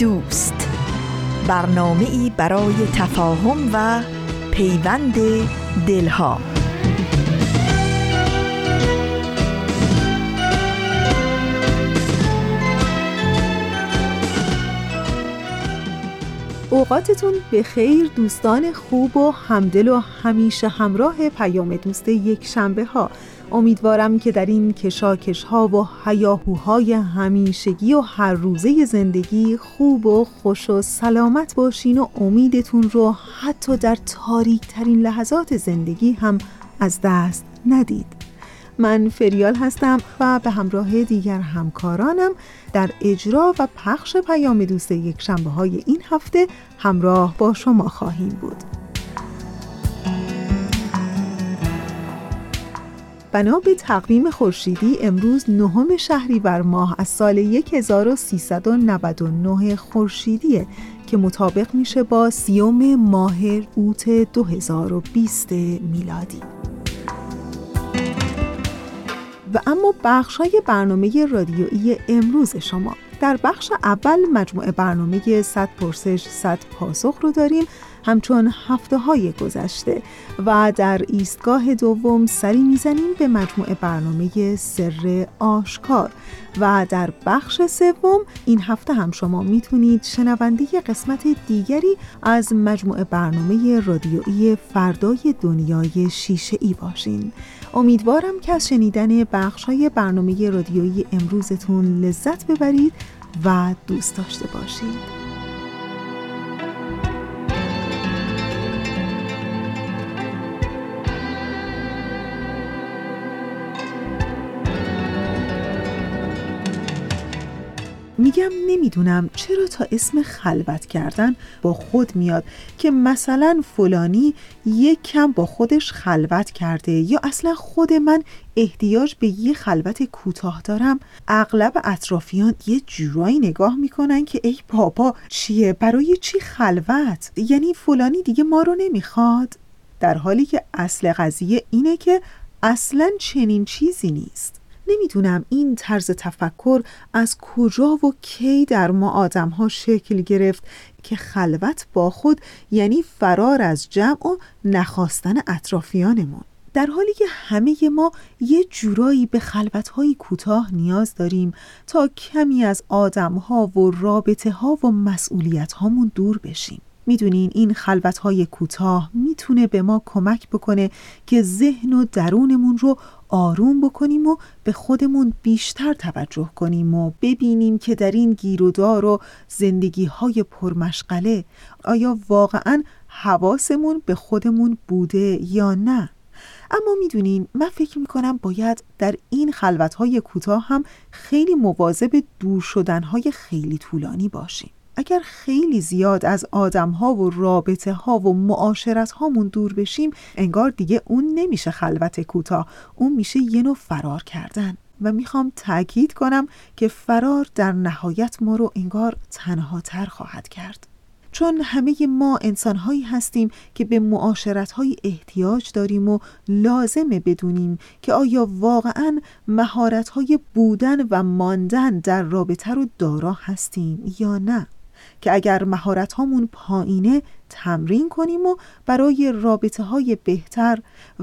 دوست. برنامه ای برای تفاهم و پیوند دلها. اوقاتتون به خیر دوستان خوب و همدل و همیشه همراه پیام دوست یک شنبه ها امیدوارم که در این کشاکش ها و هیاهوهای همیشگی و هر روزه زندگی خوب و خوش و سلامت باشین و امیدتون رو حتی در تاریک ترین لحظات زندگی هم از دست ندید. من فریال هستم و به همراه دیگر همکارانم در اجرا و پخش پیام دوست یک شنبه های این هفته همراه با شما خواهیم بود. بنا به تقویم خورشیدی امروز نهم بر ماه از سال 1399 خورشیدیه که مطابق میشه با سیوم ماه اوت 2020 میلادی. و اما بخش های برنامه رادیویی امروز شما. در بخش اول مجموعه برنامه 100 پرسش 100 پاسخ رو داریم. همچون هفته های گذشته و در ایستگاه دوم سری می‌زنیم به مجموعه برنامه سر آشکار و در بخش سوم این هفته هم شما می‌تونید شنونده قسمت دیگری از مجموعه برنامه رادیویی فردای دنیای شیشه ای باشین. امیدوارم که از شنیدن بخش های برنامه رادیویی امروزتون لذت ببرید و دوست داشته باشید میگم نمی‌دونم چرا تا اسم خلوت کردن با خود میاد که مثلا فلانی یک کم با خودش خلوت کرده یا اصلا خود من احتیاج به یه خلوت کوتاه دارم. اغلب اطرافیان یه جورایی نگاه می‌کنن که ای بابا چیه؟ برای چی خلوت؟ یعنی فلانی دیگه ما رو نمی‌خواد؟ در حالی که اصل قضیه اینه که اصلا چنین چیزی نیست. نمی‌دونم این طرز تفکر از کجا و کی در ما آدم ها شکل گرفت که خلوت با خود یعنی فرار از جمع و نخواستن اطرافیانمون. در حالی که همه ما یه جورایی به های کوتاه نیاز داریم تا کمی از ها و رابطه ها و مسئولیت هامون دور بشیم. می‌دونین این خلوت های کوتاه می‌تونه به ما کمک بکنه که ذهن و درونمون رو آروم بکنیم و به خودمون بیشتر توجه کنیم و ببینیم که در این گیرودار و زندگی های پرمشغله آیا واقعا حواسمون به خودمون بوده یا نه. اما می‌دونین من فکر می‌کنم باید در این خلوت های کوتاه هم خیلی مواظب دور شدن های خیلی طولانی باشیم. اگر خیلی زیاد از آدم ها و رابطه ها و معاشرت هامون دور بشیم انگار دیگه اون نمیشه خلوت کوتاه. اون میشه یه نوع فرار کردن. و می‌خوام تاکید کنم که فرار در نهایت ما رو انگار تنها تر خواهد کرد. چون همه ما انسانهایی هستیم که به معاشرت های احتیاج داریم و لازمه بدونیم که آیا واقعا مهارت های بودن و ماندن در رابطه رو دارا هستیم یا نه. که اگر مهارت هامون پایینه تمرین کنیم و برای رابطه های بهتر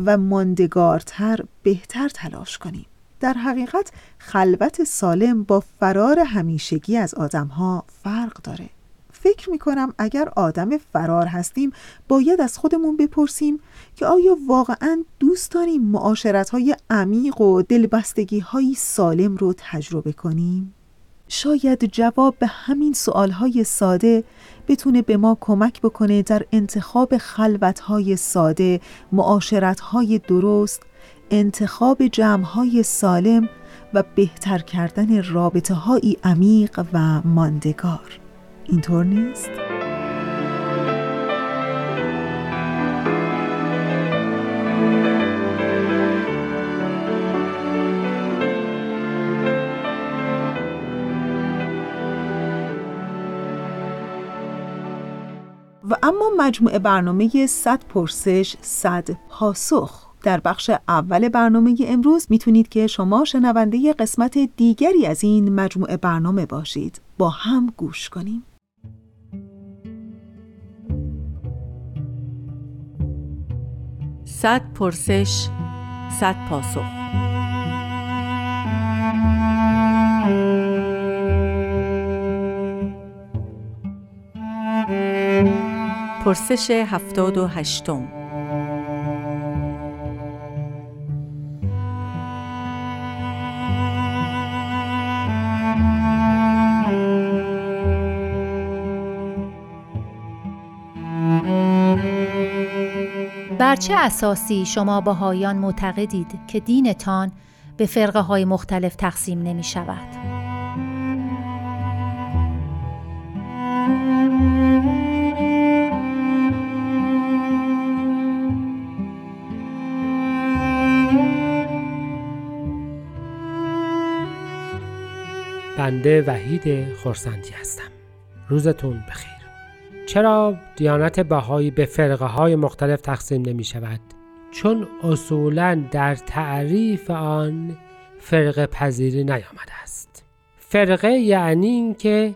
و ماندگارتر بهتر تلاش کنیم در حقیقت خلوت سالم با فرار همیشگی از آدم ها فرق داره فکر می کنم اگر آدم فرار هستیم باید از خودمون بپرسیم که آیا واقعا دوست داریم معاشرت های عمیق و دلبستگی های سالم رو تجربه کنیم؟ شاید جواب به همین سوالهای ساده بتونه به ما کمک بکنه در انتخاب خلوتهای ساده، معاشرتهای درست، انتخاب جمعهای سالم و بهتر کردن رابطه عمیق و ماندگار اینطور نیست؟ و اما مجموعه برنامه 100 پرسش 100 پاسخ. در بخش اول برنامه امروز می‌تونید که شما شنونده قسمت دیگری از این مجموعه برنامه باشید. با هم گوش کنیم. صد پرسش صد پاسخ. پرسش هفتاد و هشتم بر چه اساسی شما باهایان معتقدید که دینتان به فرقه های مختلف تقسیم نمی شود؟ بنده وحید خورسندی هستم. روزتون بخیر. چرا دیانت بهایی به فرقه های مختلف تقسیم نمی شود؟ چون اصولا در تعریف آن فرقه پذیری نیامده است. فرقه یعنی اینکه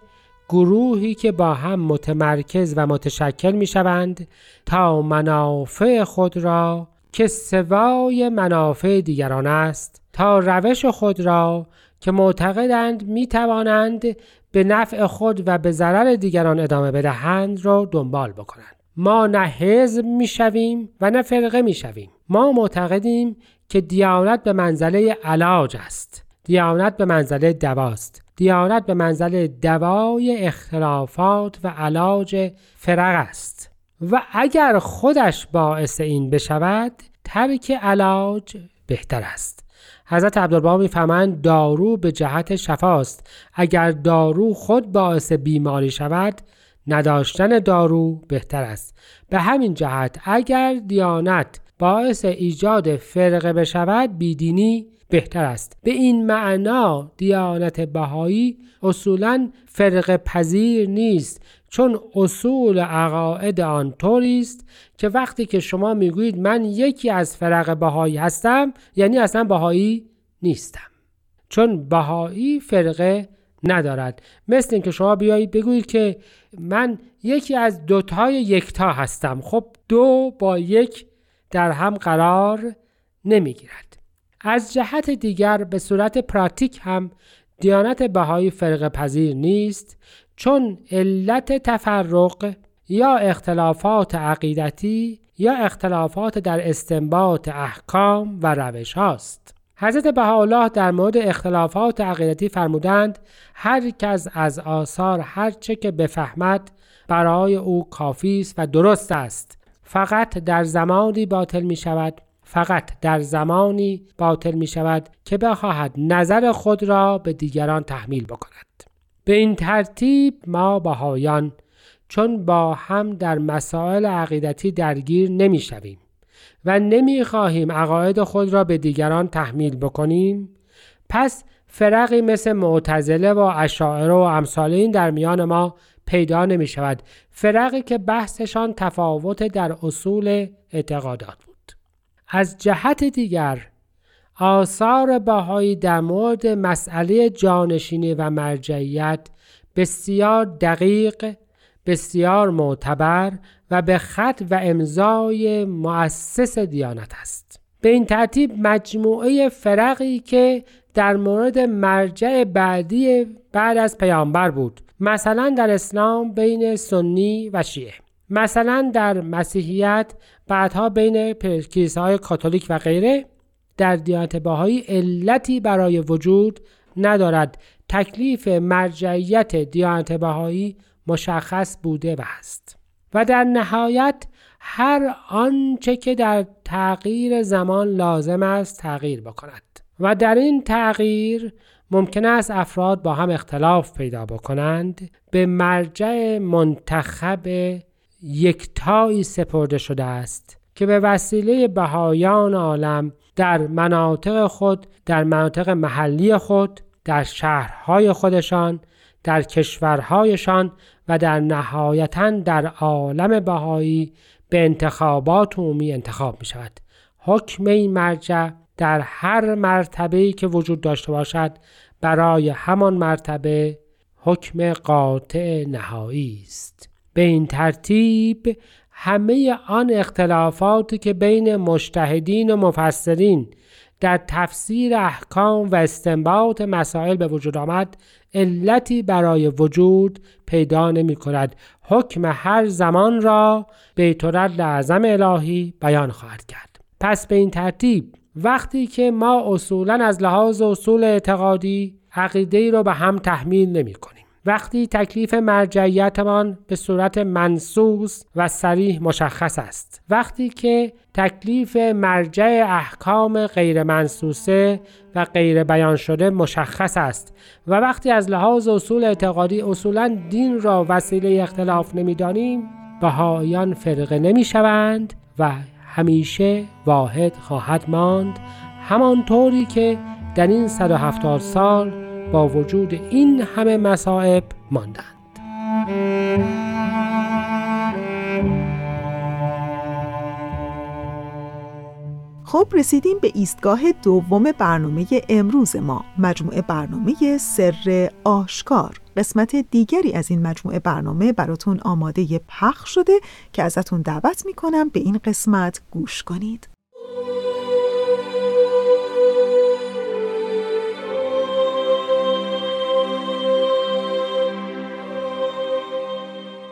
گروهی که با هم متمرکز و متشکل می شوند تا منافع خود را که سوای منافع دیگران است تا روش خود را که معتقدند می توانند به نفع خود و به ضرر دیگران ادامه بدهند را دنبال بکنند. ما نه حزب می‌شویم و نه فرقه می‌شویم. ما معتقدیم که دیانت به منزله علاج است. دیانت به منزله دواست. دیانت به منزله دوای اختلافات و علاج فرق است. و اگر خودش باعث این بشود ترک علاج بهتر است. حضرت عبدالبها می‌فهمند دارو به جهت شفاست. اگر دارو خود باعث بیماری شود نداشتن دارو بهتر است. به همین جهت اگر دیانت باعث ایجاد فرقه بشود بیدینی بهتر است. به این معنا دیانت بهایی اصولا فرق پذیر نیست. چون اصول عقاید آن طوری است که وقتی که شما می‌گویید من یکی از فرق بهایی هستم یعنی اصلا بهایی نیستم. چون بهایی فرقه ندارد. مثل اینکه شما بیایید بگویید که من یکی از دوتای یکتا هستم. خب دو با یک در هم قرار نمی‌گیرد. از جهت دیگر به صورت پراتیک هم دیانت بهایی فرق پذیر نیست. چون علت تفرق یا اختلافات عقیدتی یا اختلافات در استنباط احکام و روش هاست. حضرت بهاءالله در مورد اختلافات عقیدتی فرمودند هر کس از آثار هر چه که بفهمد برای او کافی است و درست است فقط در زمانی باطل می شود فقط در زمانی باطل می شود که بخواهد نظر خود را به دیگران تحمیل بکند به این ترتیب ما بهایان چون با هم در مسائل عقیدتی درگیر نمی شویم و نمی خواهیم عقاید خود را به دیگران تحمیل بکنیم پس فرقی مثل معتزله و اشاعره و امثال این در میان ما پیدا نمی شود فرقی که بحثشان تفاوت در اصول اعتقادات بود. از جهت دیگر آثار بهایی در مورد مسئله جانشینی و مرجعیت بسیار دقیق بسیار معتبر و به خط و امضای مؤسس دیانت است. به این ترتیب مجموعه فرقی که در مورد مرجع بعدی بعد از پیامبر بود. مثلا در اسلام بین سنی و شیعه. مثلا در مسیحیت بعدها بین کلیساهای کاتولیک و غیره. در دیانت باهایی علتی برای وجود ندارد. تکلیف مرجعیت دیانت بهایی مشخص بوده و است. و در نهایت هر آنچه که در تغییر زمان لازم است تغییر بکند. و در این تغییر ممکن است افراد با هم اختلاف پیدا بکنند. به مرجع منتخب یکتایی سپرده شده است. که به وسیله بهایان عالم در مناطق خود در مناطق محلی خود در شهرهای خودشان در کشورهایشان و در نهایتا در عالم بهایی به انتخابات عمومی انتخاب می شود حکم این مرجع در هر مرتبه که وجود داشته باشد برای همان مرتبه حکم قاطع نهایی است. به این ترتیب همه آن اختلافاتی که بین مشتهدین و مفسرین در تفسیر احکام و استنباط مسائل به وجود آمد علتی برای وجود پیدا نمی کند حکم هر زمان را به طورت لعظم الهی بیان خواهد کرد. پس به این ترتیب وقتی که ما اصولا از لحاظ اصول اعتقادی عقیده ای رو به هم تحمیل نمی کنیم وقتی تکلیف مرجعیتمان به صورت منصوص و سریح مشخص است. وقتی که تکلیف مرجع احکام غیر منصوصه و غیر بیان شده مشخص است و وقتی از لحاظ اصول اعتقادی اصولا دین را وسیله اختلاف نمی‌دانیم بهایان فرقه نمی شوند و همیشه واحد خواهد ماند. همانطوری که در این 170 سال با وجود این همه مصائب ماندند خب رسیدیم به ایستگاه دوم برنامه امروز ما مجموعه برنامه سر آشکار. قسمت دیگری از این مجموعه برنامه براتون آماده پخش شده که ازتون دعوت می‌کنم به این قسمت گوش کنید.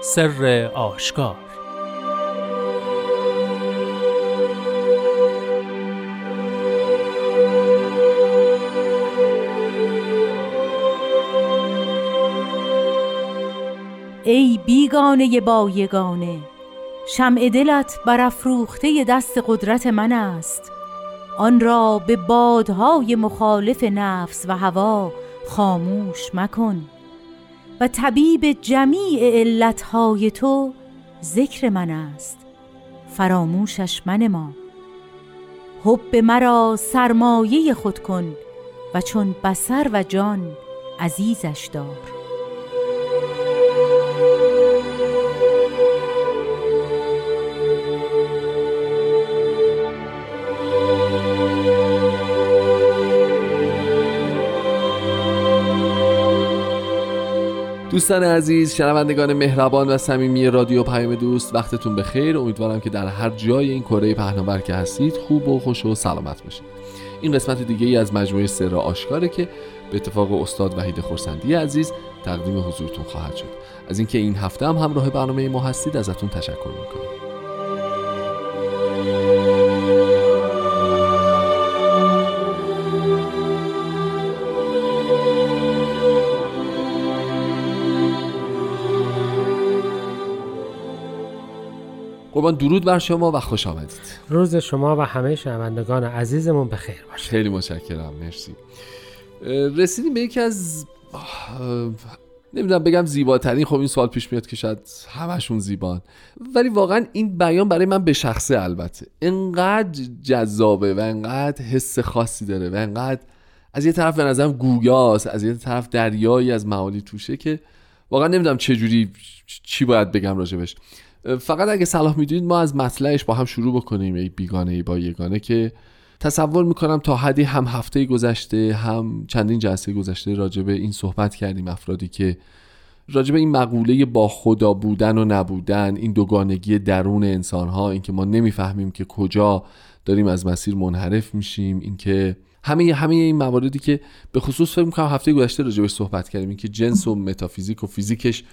سر آشکار. ای بیگانه با یگانه شمع دلت برافروخته دست قدرت من است. آن را به بادهای مخالف نفس و هوا خاموش مکن. و طبیب جمیع علتهای تو ذکر من است. فراموشش من ما. حب مرا سرمایه خود کن و چون بسر و جان عزیزش دار. دوستان عزیز شنوندگان مهربان و صمیمی رادیو پیام دوست وقتتون بخیر. امیدوارم که در هر جای این کره پهناور که هستید خوب و خوش و سلامت باشید. این قسمت دیگه ای از مجموعه سر آشکاره که به اتفاق استاد وحید خورسندی عزیز تقدیم حضورتون خواهد شد. از اینکه این هفته هم همراه برنامه ما هستید ازتون تشکر می‌کنم قربان درود بر شما و خوش آمدید. روز شما و همه شنوندگان عزیزمون بخیر باشه. خیلی متشکرم مرسی. رسیدیم به یکی از نمی‌دونم بگم زیباترین خب این سوال پیش میاد که شاید همشون زیبان. ولی واقعا این بیان برای من به شخصه البته. انقدر جذابه و انقدر حس خاصی داره و انقدر از یه طرف به نظرم گویاست از یه طرف دریایی از معالی توشه که واقعا نمی‌دونم چه جوری چی باید بگم راجبش. فقط اگه صلاح می‌دونید ما از مطلعش با هم شروع بکنیم ای بیگانه ای با یگانه که تصور می‌کنم تا حدی هم هفته گذشته هم چندین جلسه گذشته راجبه این صحبت کردیم افرادی که راجبه این مقوله با خدا بودن و نبودن این دوگانگی درون انسان ها اینکه ما نمی‌فهمیم که کجا داریم از مسیر منحرف میشیم اینکه همه همه این مواردی که به خصوص فکر می‌کنم هفته گذشته راجبش صحبت کردیم اینکه جنس و متافیزیک و فیزیکش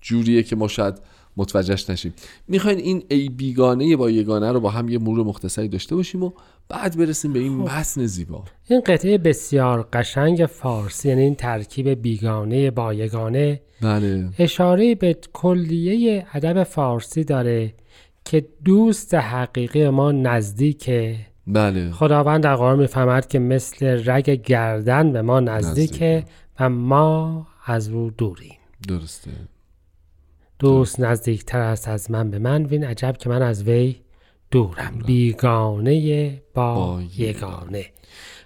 جوریه که ما شاید متوجهش نشیم. می‌خواین این ای بیگانه با یگانه رو با هم یه مرور مختصری داشته باشیم و بعد برسیم به این خب. متن زیبا. این قطعه بسیار قشنگ فارسی یعنی این ترکیب بیگانه با یگانه. بله. اشاره به کلیه ادب فارسی داره که دوست حقیقی ما نزدیک بله. خداوند در قرآن می‌فهمد که مثل رگ گردن به ما نزدیکه. و ما از او دوریم. درسته. دوست نزدیکتر است از من به من. وین عجب که من از وی دورم. بیگانه با, با یگانه.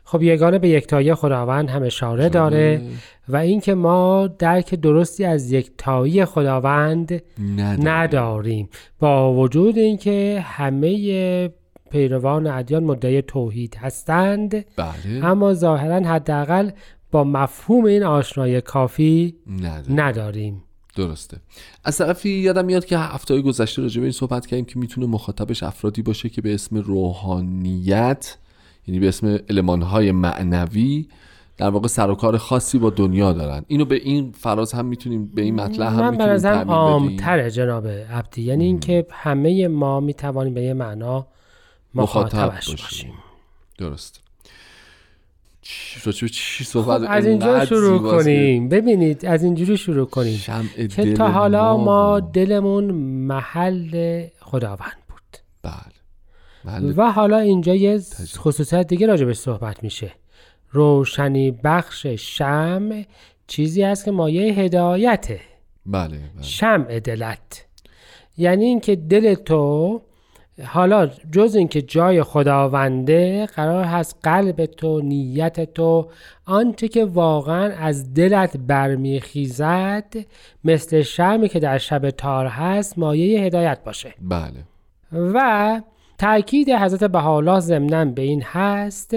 خب یگانه به یکتایی خداوند هم اشاره داره و اینکه ما درک درستی از یکتایی خداوند نداره. نداریم. با وجود اینکه همه پیروان ادیان مدعی توحید هستند بله. اما ظاهرا حداقل با مفهوم این آشنایی کافی نداره. نداریم. درسته. از طرفی یادم میاد که هفته گذشته راجع به این صحبت کردیم که می‌تونه مخاطبش افرادی باشه که به اسم روحانیت یعنی به اسم المانهای معنوی در واقع سر و کار خاصی با دنیا دارن. اینو به این فراز هم می‌تونیم به این مطلب هم من می‌تونیم تعمیم بدیم. عامتره جناب عبدی. یعنی اینکه همه ما می‌توانیم به یه معنا مخاطب مخاطبش باشیم. باشیم. درست چی چی صحبت خب از اینجا شروع کنیم. ببینید از اینجوری شروع کنیم. شمع که تا حالا ما و- دلمون محل خداوند بود. بله. بله. و حالا اینجا یه خصوصیت دیگه راجبش صحبت میشه. روشنی بخش شم چیزی هست که مایه هدایته. بله, بله. شمع دلت. یعنی اینکه دل تو حالا جز اینکه جای خداونده قرار هست قلب تو نیت تو آنچه که واقعا از دلت برمیخیزد مثل شمعی که در شب تار هست مایه هدایت باشه. بله. و تاکید حضرت بهاءالله ضمنا به این هست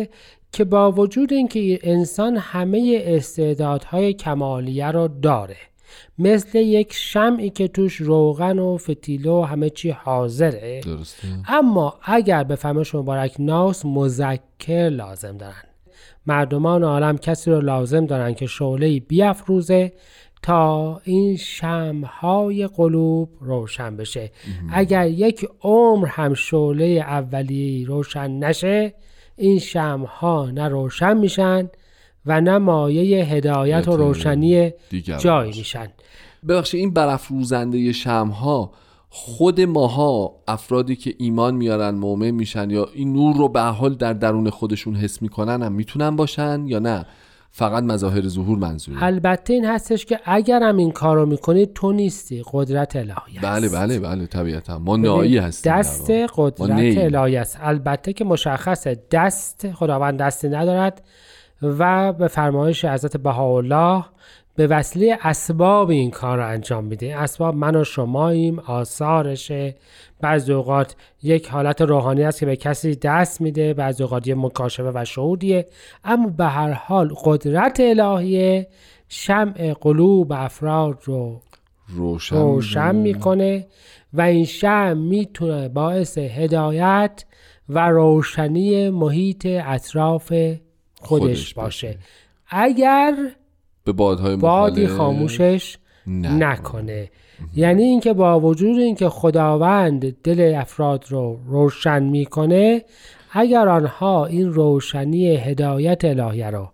که با وجود اینکه انسان همه استعدادهای کمالیه رو داره مثل یک شمعی که توش روغن و فتیله و همه چی حاضره. درسته. اما اگر به فهمش مبارک ناس مذکر لازم دارن. مردمان عالم کسی رو لازم دارن که شعله بیافروزه تا این شمهای قلوب روشن بشه. اگر یک عمر هم شعله اولیه روشن نشه این شمها نه روشن میشن و نه مایه هدایت و روشنی جایی باشه. میشن. ببخشید این برافروزنده شمها خود ماها افرادی که ایمان میارن مؤمن میشن یا این نور رو به هر حال در درون خودشون حس می‌کنن هم می‌تونن باشن یا نه؟ فقط مظاهر ظهور منظوره. البته این هستش که اگر هم این کارو می‌کنی تو نیستی قدرت الهی است. بله بله بله طبیعتا. ما نایی هستیم دست قدرت. الهی است البته که مشخصه دست خداوند دستی ندارد. و به فرمایش حضرت بهاءالله به وسیله اسباب این کار رو انجام میده. اسباب من و شماییم آثارشه. بعض اوقات یک حالت روحانی است که به کسی دست میده بعض اوقات یه مکاشفه و شهودیه. اما به هر حال قدرت الهیه شمع قلوب افراد رو روشن روشن می‌کنه. و این شم می‌تونه باعث هدایت و روشنی محیط اطراف خودش, خودش باشه باشه. اگر به بادهای بادی خاموشش نکنه. نکنه یعنی اینکه با وجود اینکه خداوند دل افراد رو روشن می‌کنه اگر آنها این روشنی هدایت الهیه رو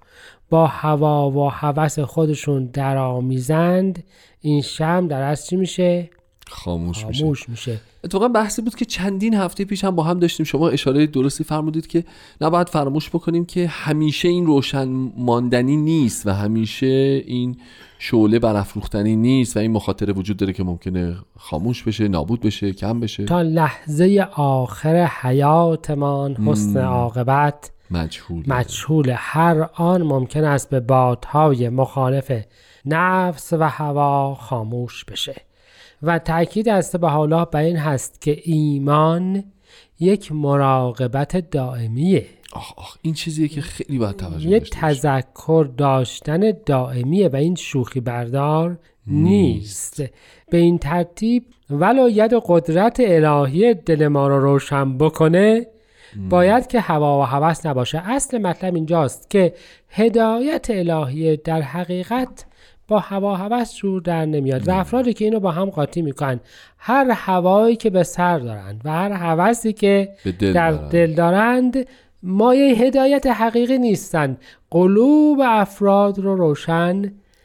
با هوا و هوس خودشون درآمیزند این شم در اصل چی میشه خاموش, میشه. خاموش میشه. اتفاقا بحثی بود که چندین هفته پیش هم با هم داشتیم. شما اشاره درستی فرمودید که نباید فراموش بکنیم که همیشه این روشن ماندنی نیست و همیشه این شعله برافروختنی نیست و این مخاطره وجود داره که ممکنه خاموش بشه نابود بشه کم بشه. تا لحظه آخر حیاتمان حسن عاقبت مجهول. مجهول. هر آن ممکن است به بادهای مخالف نفس و هوا خاموش بشه. و تاکید از به حالا بر این هست که ایمان یک مراقبت دائمیه. آخ آخ این چیزیه که خیلی باید توجه باشیم. تذکر داشتن دائمیه و این شوخی بردار نیست. به این ترتیب ولو ید قدرت الهی دل ما رو روشن بکنه باید که هوا و هوس نباشه. اصل مطلب اینجاست که هدایت الهی در حقیقت با هوا هوس جور در نمیاد و افرادی که اینو با هم قاطی می‌کنن. هر هوایی که به سر دارند و هر هوسی که دل در. دل دارند مایه هدایت حقیقی نیستند قلوب افراد رو روشن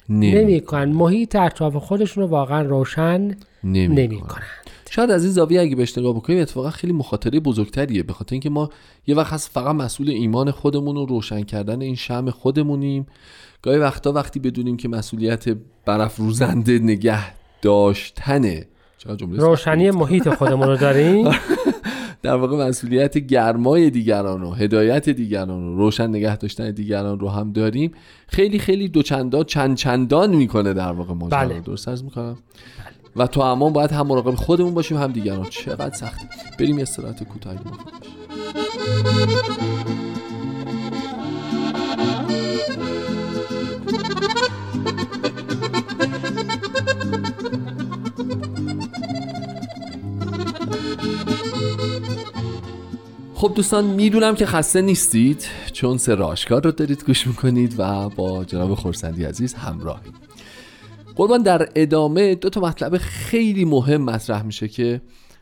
نمی- نمی کنن محیط اطراف خودشون رو واقعا روشن نمی نمی کنن. کنن شاید از این زاویه اگه بهش نگاه بکنیم اتفاقا خیلی مخاطره بزرگتریه. به خاطر اینکه ما یه وقت هست فقط مسئول ایمان خودمون و روشن کردن این شم خودمونیم. گاهی وقتا وقتی بدونیم که مسئولیت برافروزنده نگه داشتنه روشنی محیط خودمون رو داریم؟ در واقع مسئولیت گرمای دیگران و هدایت دیگران و روشن نگه داشتن دیگران رو هم داریم. خیلی خیلی دوچندان چند چندان می‌کنه در واقع ماجرا. بله. درست از می‌کنم؟ و تو امان باید هم مراقب خودمون باشیم هم دیگران. چقدر سختی بریم یه استراحت کوتاهی خب دوستان می‌دونم که خسته نیستید چون سر آشکار رو دارید گوش می‌کنید و با جناب خورسندی عزیز همراهی قربان در ادامه دو تا مطلب خیلی مهم مطرح میشه که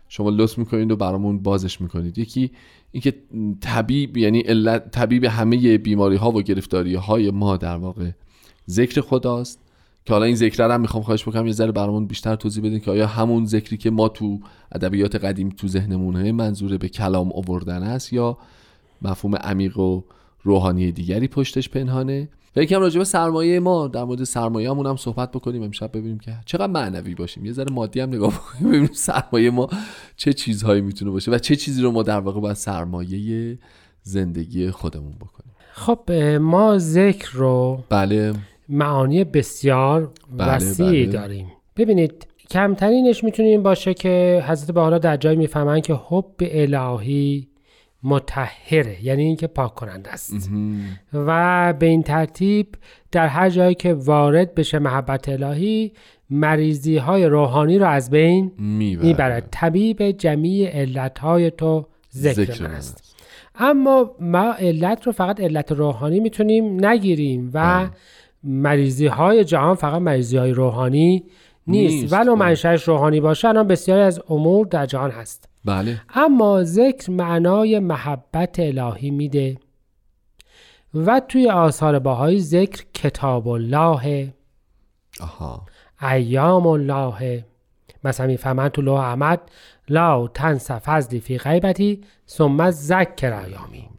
شما لطف می‌کنید و برامون بازش می‌کنید. یکی اینکه طبیب یعنی علت طبیب همه بیماری ها و گرفتاری های ما در واقع ذکر خداست. که حالا این ذکر رو هم می‌خوام خواهش بکنم یه ذره برامون بیشتر توضیح بدین که آیا همون ذکری که ما تو ادبیات قدیم تو ذهنمونه منظور به کلام آوردن است یا مفهوم عمیق و روحانی دیگری پشتش پنهانه. و یکم راجع به سرمایه ما در مورد سرمایه همون هم صحبت بکنیم امشب ببینیم که چقدر معنوی باشیم. یه ذره مادی هم نگاه بکنیم ببینیم سرمایه ما چه چیزهایی می‌تونه باشه و چه چیزی رو ما در واقع باید سرمایه زندگی خودمون بکنیم. خب ما ذکر رو بله. معانی بسیار بله، وسیع بله. داریم. ببینید کمترینش می‌تونه این باشه که حضرت بحالا در جای می‌فهمن که حب الهی متحره یعنی اینکه پاک کننده است و به این ترتیب در هر جایی که وارد بشه محبت الهی مریضی های روحانی رو از بین می‌برد طبیب جمیع علت های تو ذکر, من است. اما ما علت رو فقط علت روحانی می‌تونیم نگیریم و مریضی های جهان فقط مریضی های روحانی نیست, نیست، ولو بله. منشأش روحانی باشه الان بسیاری از امور در جهان هست. بله. اما ذکر معنای محبت الهی میده و توی آثار باهایی ذکر کتاب الله آها. ایام الله مثلا می‌فهمن تو لوح احمد لا تنس فضلی فی غیبتی ثم ذکر ایامی.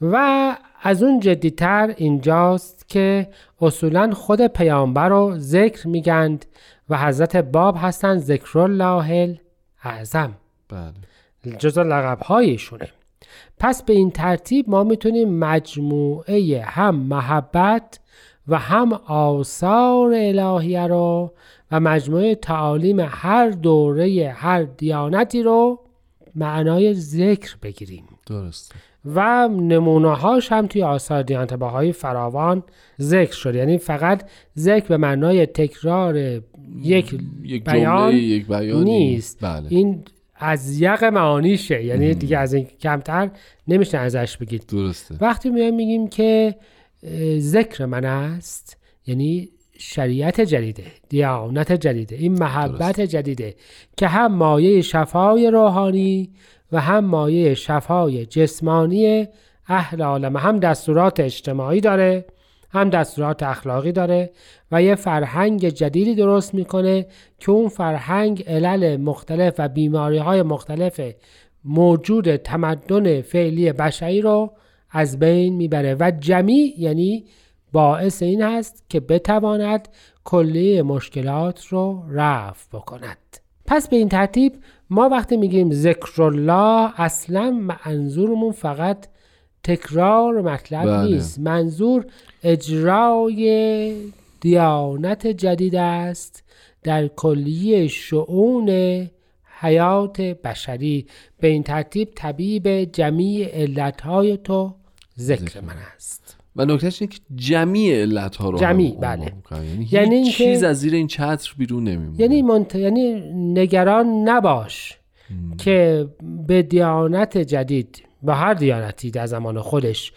و از اون جدیتر اینجاست که اصولا خود پیامبر رو ذکر میگند و حضرت باب هستن ذکر الله اعظم. بله. جز لقب هایشونه پس به این ترتیب ما می‌تونیم مجموعه هم محبت و هم آثار الهیه رو و مجموعه تعالیم هر دوره هر دیانتی رو معنای ذکر بگیریم. درست و نمونه هاش هم توی آثار دیانت بهایی فراوان ذکر شد. یعنی فقط ذکر به معنای تکرار یک یک بیان یک بیان نیست. بله. این از یق معانیشه. یعنی دیگه از این کمتر نمیشه ازش بگید درسته. وقتی میایم میگیم که ذکر من است یعنی شریعت جدیده دیانت جدیده این محبت جدیده که هم مایه شفای روحانی و هم مایه شفای جسمانی اهل عالم هم دستورات اجتماعی داره هم دستورات اخلاقی داره و یه فرهنگ جدیدی درست می‌کنه که اون فرهنگ علل مختلف و بیماری های مختلف موجود تمدن فعلی بشری رو از بین می‌بره. و جمیع یعنی باعث این هست که بتواند کلیه مشکلات رو رفع بکند. پس به این ترتیب ما وقتی میگیم ذکر الله اصلا منظورمون فقط تکرار مطلب بله. نیست. منظور اجرای دیانت جدید است در کلیه شعون حیات بشری. به این ترتیب طبیب جمیع علتهای تو ذکر ذکر. من است. و نکتهش اینه که جمیع علت ها رو جمیع، هم بله. یعنی, یعنی هیچ چیز از زیر این چتر بیرون نمیمونه. یعنی منت... یعنی نگران نباش که به دیانت جدید با هر دیانتی در زمان خودش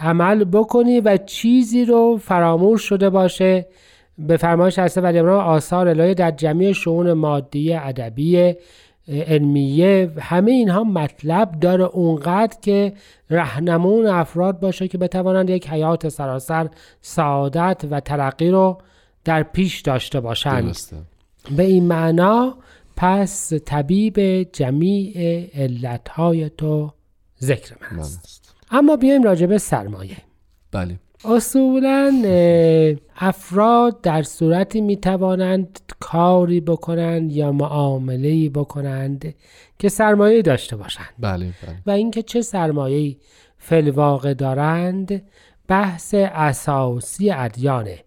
عمل بکنی و چیزی رو فراموش شده باشه. به فرمایش حضرت ولی آثار الهی در جمعی شعون مادی ادبی علمیه همه اینها مطلب داره اونقدر که رهنمون افراد باشه که بتوانند یک حیات سراسر سعادت و ترقی رو در پیش داشته باشند. درسته. به این معنا پس طبیب جمیع علتهای تو ذکر من است. اما بیایم راجع به سرمایه. بله. اصولا افراد در صورتی می توانند کاری بکنند یا معامله بکنند که سرمایه داشته باشند. بله بله. و اینکه چه سرمایه‌ای فلواقع دارند بحث اساسی ادیانه.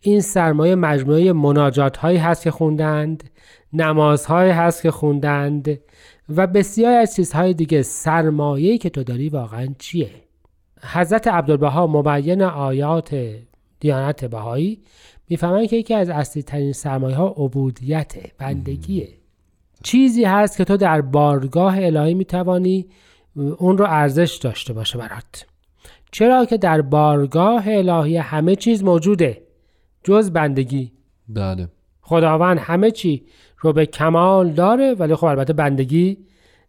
این سرمایه مجموعه مناجات هایی هست که خوندند نمازهایی هست که خوندند و بسیار از چیزهای دیگه. سرمایه‌ای که تو داری واقعا چیه؟ حضرت عبدالبها مبین آیات دیانت بهایی می‌فهمن که یکی از اصلی ترین سرمایه ها عبودیت بندگیه. چیزی هست که تو در بارگاه الهی می‌توانی اون رو ارزش داشته باشه برات. چرا که در بارگاه الهی همه چیز موجوده جز بندگی. بله. خداوند همه چی رو به کمال داره ولی خب البته بندگی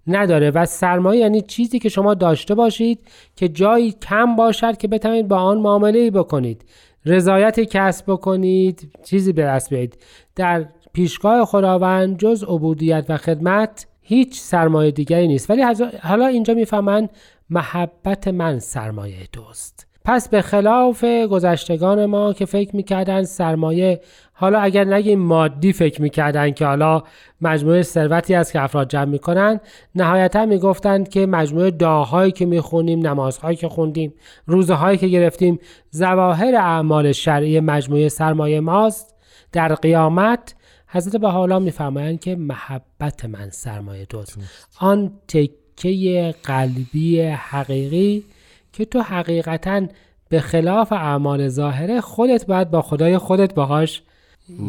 نداره و سرمایه یعنی چیزی که شما داشته باشید که جایی کم باشد که بتوانید با آن معامله بکنید. رضایت کسب بکنید چیزی به دست بیارید. در پیشگاه خداوند جز عبودیت و خدمت هیچ سرمایه دیگری نیست. ولی حالا اینجا می‌فهمن محبت من سرمایه توست. پس به خلاف گذشتگان ما که فکر می‌کردن سرمایه حالا اگر نگیم مادی فکر می‌کردن که حالا مجموعه ثروتی است که افراد جمع می‌کنن نهایتا می‌گفتند که مجموعه دعاهایی که می‌خونیم نمازهایی که خوندیم روزه هایی که گرفتیم ظواهر اعمال شرعی مجموعه سرمایه ماست. در قیامت حضرت بهاءالله میفرمایند که محبت من سرمایه دوست آن تکه قلبی حقیقی که تو حقیقتا به خلاف اعمال ظاهره خودت باید با خدای خودت باهاش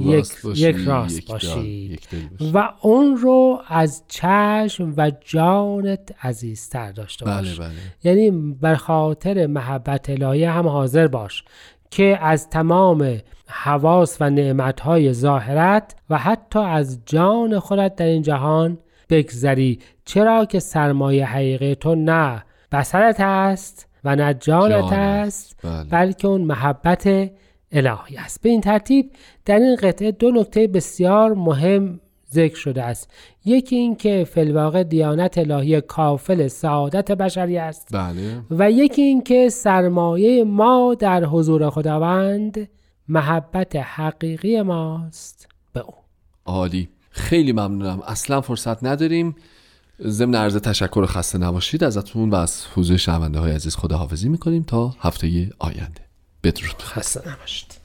یک, باشی، یک راست یک باشی یک دل باشی. و اون رو از چشم و جانت عزیزتر داشته بله باش بله. یعنی بر خاطر محبت الهی هم حاضر باش که از تمام حواس و نعمتهای ظاهرت و حتی از جان خودت در این جهان بگذری. چرا که سرمایه حقیقی تو نه؟ بسرت است. و نه جانت است بله. بلکه اون محبت الهی است. به این ترتیب در این قطعه دو نکته بسیار مهم ذکر شده است. یکی این که فلواقع دیانت الهی کافل سعادت بشری است. بله. و یکی این که سرمایه ما در حضور خداوند محبت حقیقی ماست به او. عالی. خیلی ممنونم. اصلا فرصت نداریم. ضمن عرض تشکر و خسته نباشید ازتون و از حضور شنونده های عزیز خداحافظی می‌کنیم تا هفته آینده. بدرود. خسته نباشید.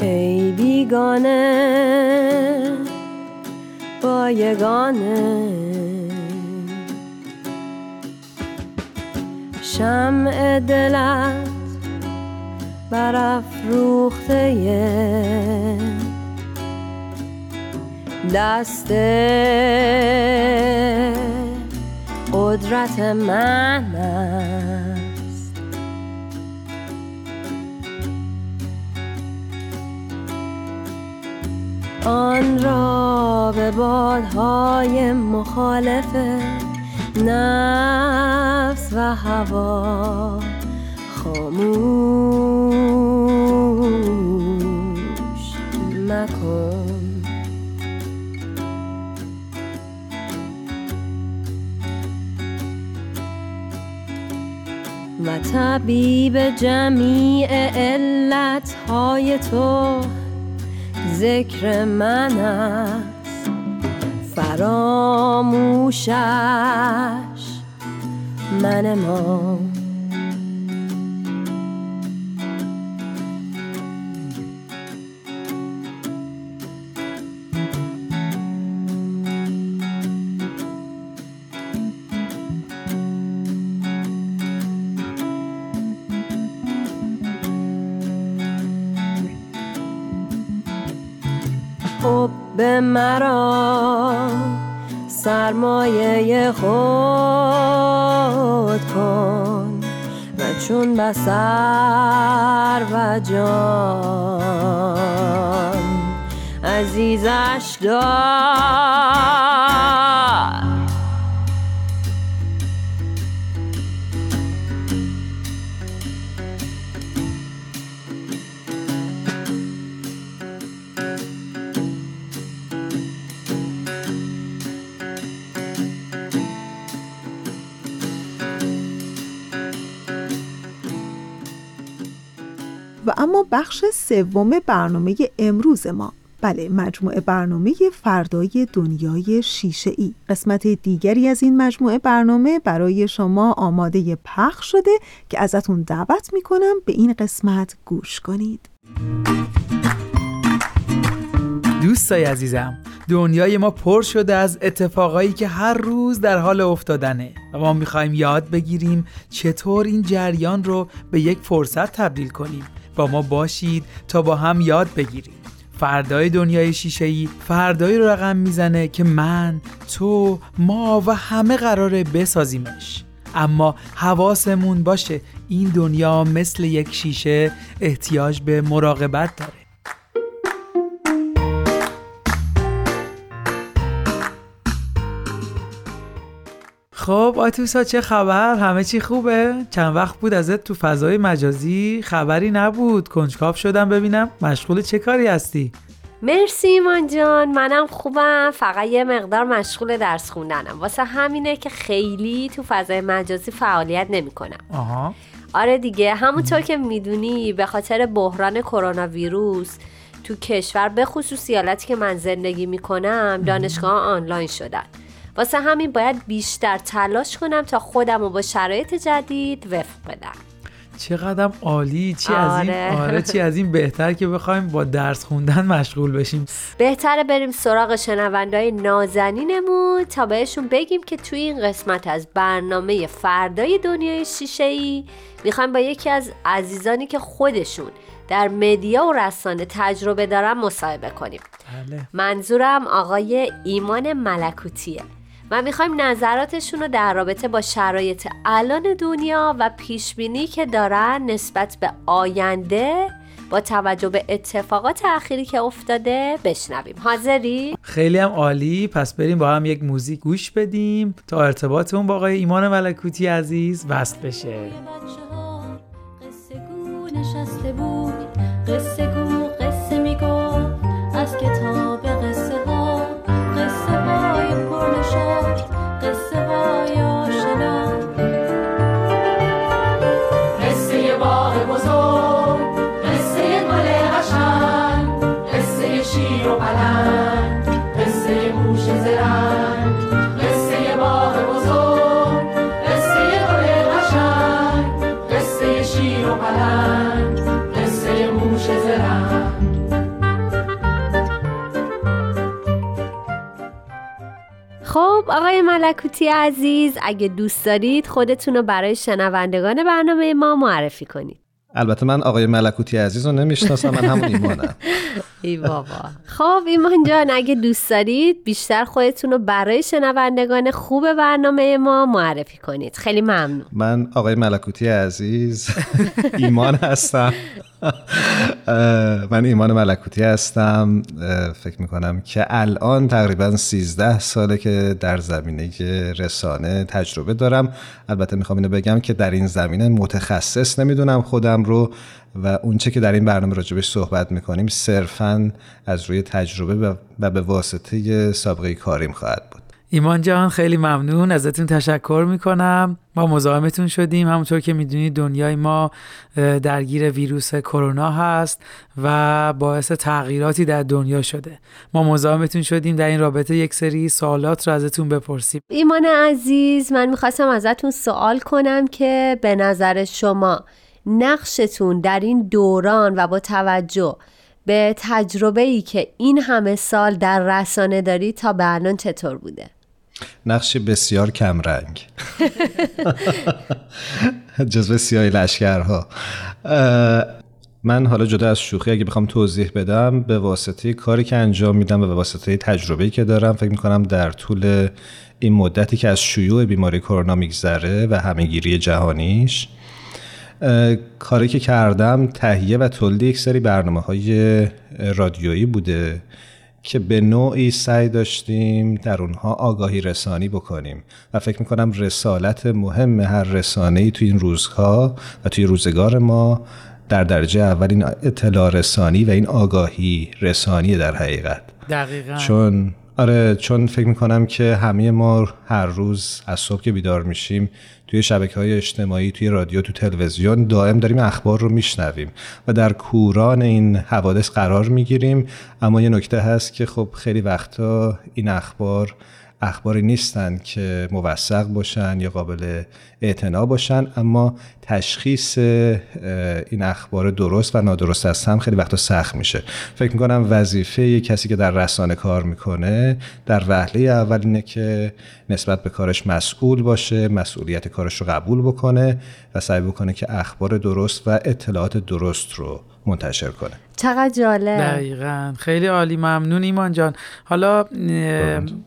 ای بیگانه با یگانه. شمع دلت برافروخته دست قدرت من آن را به بادهای مخالف نفس و هوا خاموش مکن. و طبیب جمیع علتهای تو ذکر من است فراموشش. من ما حب مرا سرمایه خود کن و چون بسر و جان عزیزش دار. و اما بخش سوم برنامه امروز ما. بله مجموعه برنامه فردای دنیای شیشه ای قسمت دیگری از این مجموعه برنامه برای شما آماده پخش شده که ازتون دعوت می‌کنم به این قسمت گوش کنید. دوستای عزیزم دنیای ما پر شده از اتفاقایی که هر روز در حال افتادنه و ما می‌خوایم یاد بگیریم چطور این جریان رو به یک فرصت تبدیل کنیم. با ما باشید تا با هم یاد بگیریم. فردای دنیای شیشه‌ای فردایی رو رقم می‌زنه که من، تو، ما و همه قراره بسازیمش. اما حواسمون باشه این دنیا مثل یک شیشه احتیاج به مراقبت داره. خب آتوسا چه خبر؟ همه چی خوبه؟ چند وقت بود ازت تو فضای مجازی خبری نبود کنجکاف شدم ببینم مشغول چه کاری هستی؟ مرسی ایمان جان منم خوبم فقط یه مقدار مشغول درس خوندنم واسه همینه که خیلی تو فضای مجازی فعالیت نمی‌کنم. آها آره دیگه همونطور که می‌دونی به خاطر بحران کرونا ویروس تو کشور به خصوص که من زندگی می‌کنم دانشگاه آنلاین شدن واسه همین باید بیشتر تلاش کنم تا خودم رو با شرایط جدید وفق بدم. چقدر عالی چی از این آره. آره چی از این بهتر که بخوایم با درس خوندن مشغول بشیم. بهتره بریم سراغ شنوندهای نازنینمون تا بهشون بگیم که توی این قسمت از برنامه فردای دنیای شیشه ای می‌خوایم با یکی از عزیزانی که خودشون در مدیا و رسانه تجربه دارن مصاحبه کنیم. بله. منظورم آقای ایمان ملکوتیه. و می‌خوایم نظراتشون رو در رابطه با شرایط الان دنیا و پیشبینی که دارن نسبت به آینده با توجه به اتفاقات اخیری که افتاده بشنویم. حاضری؟ خیلی هم عالی. پس بریم با هم یک موزیک گوش بدیم تا ارتباطمون با آقای ایمان ملکوتی عزیز وصل بشه. قصه گو نشسته بود. قصه گو قصه آقای ملکوتی عزیز اگه دوست دارید خودتون رو برای شنوندگان برنامه ما معرفی کنید. البته من آقای ملکوتی عزیز رو نمی‌شناسم من همون ایمانم. ای بابا. خب ایمان جان اگه دوست دارید بیشتر خودتون رو برای شنوندگان خوب برنامه ما معرفی کنید. خیلی ممنون. من آقای ملکوتی عزیز ایمان هستم. من ایمان ملکوتی هستم. فکر می‌کنم که الان تقریبا 13 ساله که در زمینه رسانه تجربه دارم. البته می‌خوام اینو بگم که در این زمینه متخصص نمی‌دونم خودم رو. و اونچه که در این برنامه راجبش صحبت می‌کنیم صرفا از روی تجربه و- به واسطه سابقه کاریم خواهد بود. ایمان جان خیلی ممنون. ازتون تشکر می‌کنم. ما مزاحمتون شدیم. همونطور که می‌دونید دنیای ما درگیر ویروس کرونا هست و باعث تغییراتی در دنیا شده. ما مزاحمتون شدیم. در این رابطه یک سری سوالات رو ازتون بپرسیم. ایمان عزیز من می‌خواستم ازتون سوال کنم که به نظر شما نقشتون در این دوران و با توجه به تجربه ای که این همه سال در رسانه دارید تا به الان چطور بوده؟ نقش بسیار کمرنگ جزو سیاه لشکرها من حالا جدا از شوخی اگه بخوام توضیح بدم به واسطه کاری که انجام میدم و به واسطه تجربه‌ای که دارم فکر می‌کنم در طول این مدتی که از شیوع بیماری کرونا میگذره و همهگیری جهانیش کاری که کردم تهیه و تولید یک سری برنامه های رادیویی بوده که به نوعی سعی داشتیم در اونها آگاهی رسانی بکنیم. و فکر می‌کنم رسالت مهم هر رسانه ای توی این روزها و توی روزگار ما در درجه اول این اطلاع رسانی و این آگاهی رسانی در حقیقت. دقیقا. چون آره چون فکر می‌کنم که همه ما هر روز از صبح که بیدار میشیم توی شبکه های اجتماعی توی رادیو تو تلویزیون دائم داریم اخبار رو میشنویم و در کوران این حوادث قرار می‌گیریم. اما یه نکته هست که خب خیلی وقتا این اخبار اخباری نیستند که موثق باشن یا قابل اعتنا باشن. اما تشخیص این اخبار درست و نادرست از هم خیلی وقتا سخت میشه. فکر می‌کنم وظیفه یک کسی که در رسانه کار می‌کنه در وهله اول اینه که نسبت به کارش مسئول باشه مسئولیت کارش رو قبول بکنه و سعی بکنه که اخبار درست و اطلاعات درست رو منتشر کنه. چقدر جالب. دقیقا. خیلی عالی. ممنون ایمان جان. حالا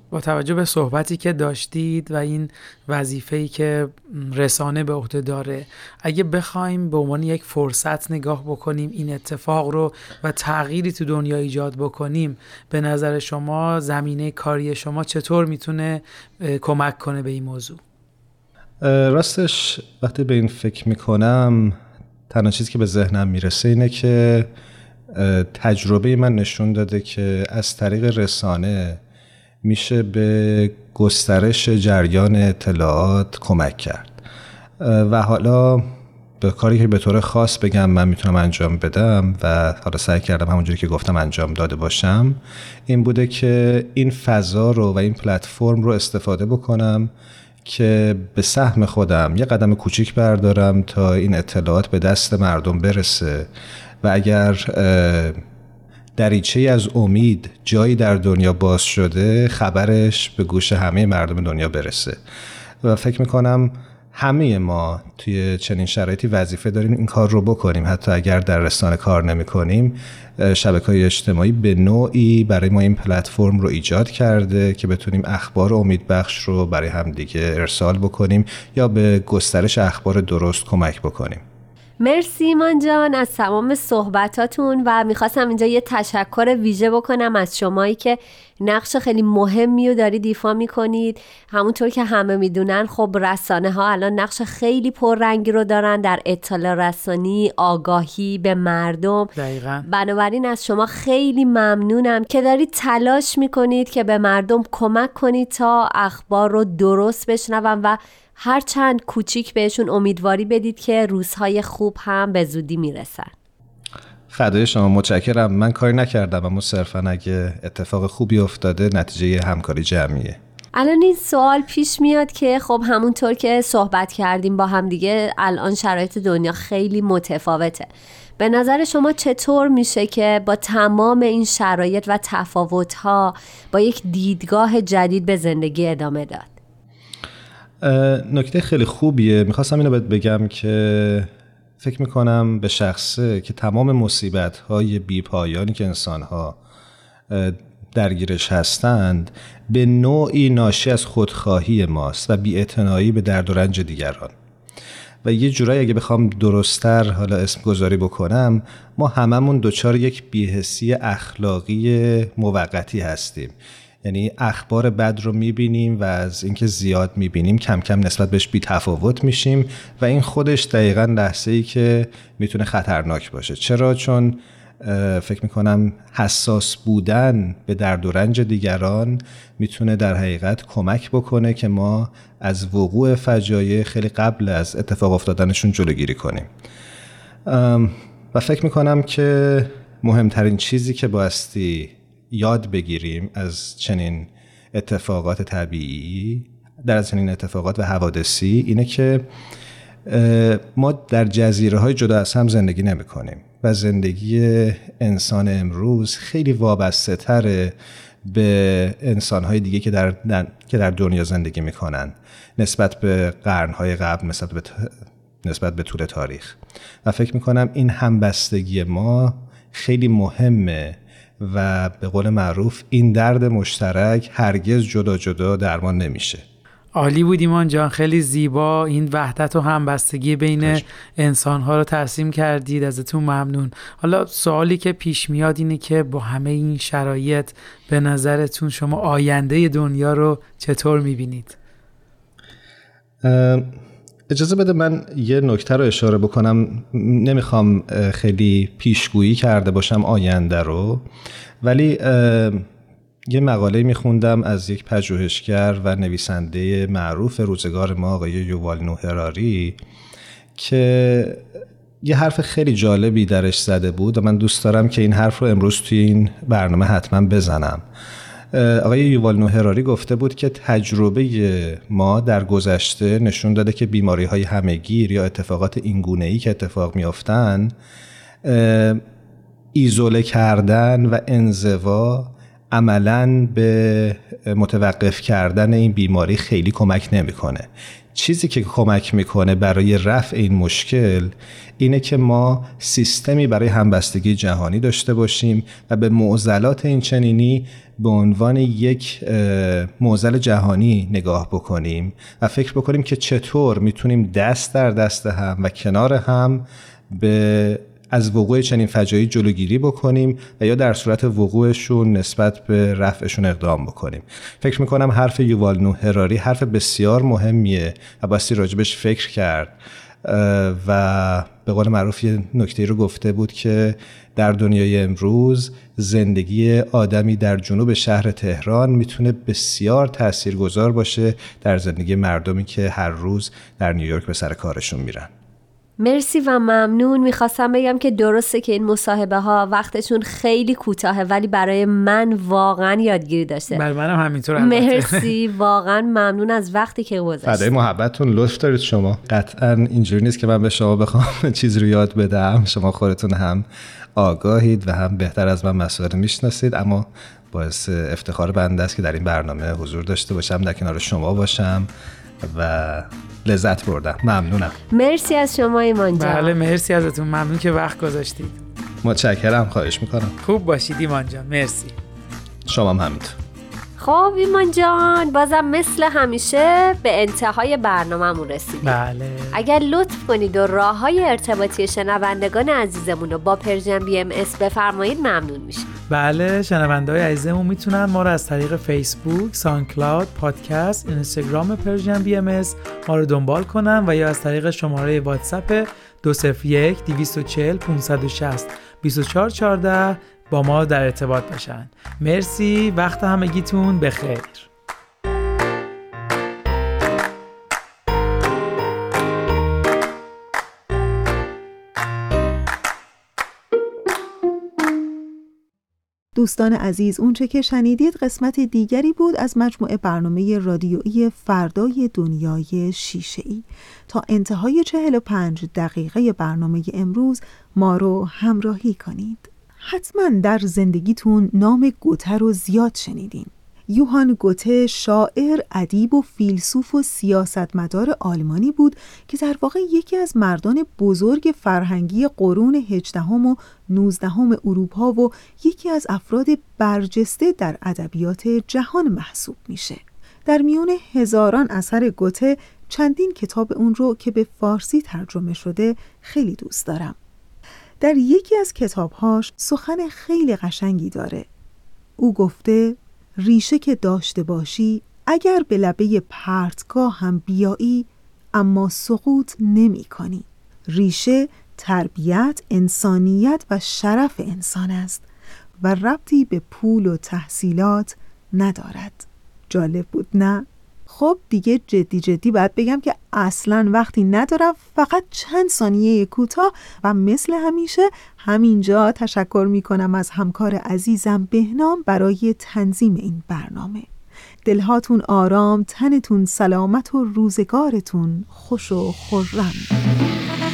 با توجه به صحبتی که داشتید و این وظیفه‌ای که رسانه به عهده داره. اگه بخوایم به عنوان یک فرصت نگاه بکنیم این اتفاق رو و تغییری تو دنیا ایجاد بکنیم به نظر شما زمینه کاری شما چطور می‌تونه کمک کنه به این موضوع؟ راستش وقتی به این فکر می‌کنم تنها چیزی که به ذهنم می‌رسه اینه که تجربه من نشون داده که از طریق رسانه میشه به گسترش جریان اطلاعات کمک کرد. و حالا به کاری که به طور خاص بگم من می‌تونم انجام بدم و حالا سعی کردم همونجوری که گفتم انجام داده باشم این بوده که این فضا رو و این پلتفرم رو استفاده بکنم که به سهم خودم یه قدم کوچیک بردارم تا این اطلاعات به دست مردم برسه. و اگر دریچه از امید جایی در دنیا باز شده خبرش به گوش همه مردم دنیا برسه. و فکر می‌کنم همه ما توی چنین شرایطی وظیفه داریم این کار رو بکنیم. حتی اگر در رسانه کار نمی کنیم شبکه های اجتماعی به نوعی برای ما این پلتفرم رو ایجاد کرده که بتونیم اخبار امیدبخش رو برای همدیگه ارسال بکنیم یا به گسترش اخبار درست کمک بکنیم. مرسی ایمان جان از تمام صحبتاتون و می‌خواستم اینجا یه تشکر ویژه بکنم از شمایی که نقش خیلی مهمی رو دارید ایفا می‌کنید همونطور که همه می‌دونن خب رسانه ها الان نقش خیلی پررنگی رو دارن در اطلاع رسانی آگاهی به مردم دقیقا. بنابراین از شما خیلی ممنونم که دارید تلاش می‌کنید که به مردم کمک کنید تا اخبار رو درست بشنون و هر چند کوچیک بهشون امیدواری بدید که روزهای خوب هم به زودی می‌رسن. فدای شما متشکرم. من کاری نکردم اما صرفا اگه اتفاق خوبی افتاده نتیجه همکاری جمعیه. الان این سوال پیش میاد که خب همونطور که صحبت کردیم با هم دیگه الان شرایط دنیا خیلی متفاوته. به نظر شما چطور میشه که با تمام این شرایط و تفاوتها با یک دیدگاه جدید به زندگی ادامه داد؟ نکته خیلی خوبیه. می‌خواستم اینو بگم که فکر می‌کنم به شخصه که تمام مصیبت های بی پایانی که انسان ها درگیرش هستند به نوعی ناشی از خودخواهی ماست و بی به درد و رنج دیگران. و یه جورایی اگه بخوام درستتر حالا اسم گذاری بکنم ما هممون دچار یک بیهسی اخلاقی موقتی هستیم. یعنی اخبار بد رو می‌بینیم و از اینکه زیاد می‌بینیم کم کم نسبت بهش بی تفاوت میشیم و این خودش دقیقا لحظه ای که می‌تونه خطرناک باشه. چرا؟ چون فکر می‌کنم حساس بودن به درد و رنج دیگران می‌تونه در حقیقت کمک بکنه که ما از وقوع فجایع خیلی قبل از اتفاق افتادنشون جلوگیری کنیم. و فکر می‌کنم که مهمترین چیزی که بایستی یاد بگیریم از چنین اتفاقات طبیعی. در از چنین اتفاقات و حوادثی اینه که ما در جزیره های جدا از هم زندگی نمی کنیم و زندگی انسان امروز خیلی وابسته تره به انسان های دیگه که در, که در دنیا زندگی می‌کنن نسبت به قرنهای قبل نسبت به, نسبت به طول تاریخ. و فکر می‌کنم این همبستگی ما خیلی مهمه و به قول معروف این درد مشترک هرگز جدا جدا درمان نمیشه. عالی بود ایمان جان. خیلی زیبا. این وحدت و همبستگی بین خوش. انسانها رو ترسیم کردید. ازتون ممنون. حالا سوالی که پیش میاد اینه که با همه این شرایط به نظرتون شما آینده دنیا رو چطور می‌بینید؟ اجازه بده من یه نکته رو اشاره بکنم. نمی‌خوام خیلی پیشگویی کرده باشم آینده رو ولی یه مقاله میخوندم از یک پژوهشگر و نویسنده معروف روزگار ما آقای یووال نوهراری که یه حرف خیلی جالبی درش زده بود و من دوست دارم که این حرف رو امروز توی این برنامه حتما بزنم. آقای یووال نوهراری گفته بود که تجربه ما در گذشته نشون داده که بیماری های همهگیر یا اتفاقات اینگونه ای که اتفاق میافتن ایزوله کردن و انزوا عملا به متوقف کردن این بیماری خیلی کمک نمی‌کنه. چیزی که کمک می‌کنه برای رفع این مشکل اینه که ما سیستمی برای همبستگی جهانی داشته باشیم و به معضلات این چنینی به عنوان یک معضل جهانی نگاه بکنیم و فکر بکنیم که چطور می‌تونیم دست در دست هم و کنار هم به از وقوع چنین فجایعی جلوگیری بکنیم و یا در صورت وقوعشون نسبت به رفعشون اقدام بکنیم. فکر می‌کنم حرف یووال نو هراری حرف بسیار مهمیه و باستی راجبش فکر کرد و به قول معروف یه نکته رو گفته بود که در دنیای امروز زندگی آدمی در جنوب شهر تهران می‌تونه بسیار تاثیرگذار باشه در زندگی مردمی که هر روز در نیویورک به سر کارشون میرن. مرسی و ممنون. می‌خواستم بگم که درسته که این مصاحبه ها وقتشون خیلی کوتاهه ولی برای من واقعا یادگیری داشته. بر منم همینطور. مرسی. واقعا ممنون از وقتی که فدای گذاشت محبتتون لطف دارید شما. قطعا اینجوری نیست که من به شما بخوام چیز رو یاد بدم. شما خودتون هم آگاهید و هم بهتر از من مسائل می‌شناسید. اما باعث افتخار بنده است که در این برنامه حضور داشته باشم در کنار شما باشم. و لذت بردم. ممنونم. مرسی از شما ایمان جان. بله مرسی ازتون. ممنون که وقت گذاشتید. متشکرم. خواهش می‌کنم. خوب باشید ایمان جان. مرسی. شما هم همینطور. خب ایمان جان بازم مثل همیشه به انتهای برنامهمون رسیدیم. بله. اگر لطف کنید و راه های ارتباطی شنوندگان عزیزمون رو با Persian BMS بفرمایید ممنون میشیم. بله شنونده های عزیزمون می‌تونن ما رو از طریق فیسبوک، سانکلاود، پادکست، اینستاگرام Persian BM ما رو دنبال کنن و یا از طریق شماره واتساپ 201 240 560 2414 با ما در ارتباط باشن. مرسی وقت همگیتون بخیر. دوستان عزیز اونچه که شنیدید قسمت دیگری بود از مجموعه برنامه رادیویی فردای دنیای شیشه ای تا انتهای 45 دقیقه برنامه امروز ما رو همراهی کنید. حتما در زندگیتون نام گوته رو زیاد شنیدین یوهان گوته شاعر، ادیب و فیلسوف و سیاستمدار آلمانی بود که در واقع یکی از مردان بزرگ فرهنگی قرون هجدهم و نوزدهم اروپا و یکی از افراد برجسته در ادبیات جهان محسوب میشه. در میون هزاران اثر گوته چندین کتاب اون رو که به فارسی ترجمه شده خیلی دوست دارم. در یکی از کتابهاش سخن خیلی قشنگی داره. او گفته ریشه که داشته باشی اگر به لبه پرتگاه هم بیایی اما سقوط نمی کنی. ریشه تربیت، انسانیت و شرف انسان است و ربطی به پول و تحصیلات ندارد. جالب بود نه؟ خب دیگه جدی جدی باید بگم که اصلا وقتی ندارم فقط چند ثانیه کوتاه و مثل همیشه همینجا تشکر می کنم از همکار عزیزم بهنام برای تنظیم این برنامه. دلهاتون آرام تنتون سلامت و روزگارتون خوش و خرم.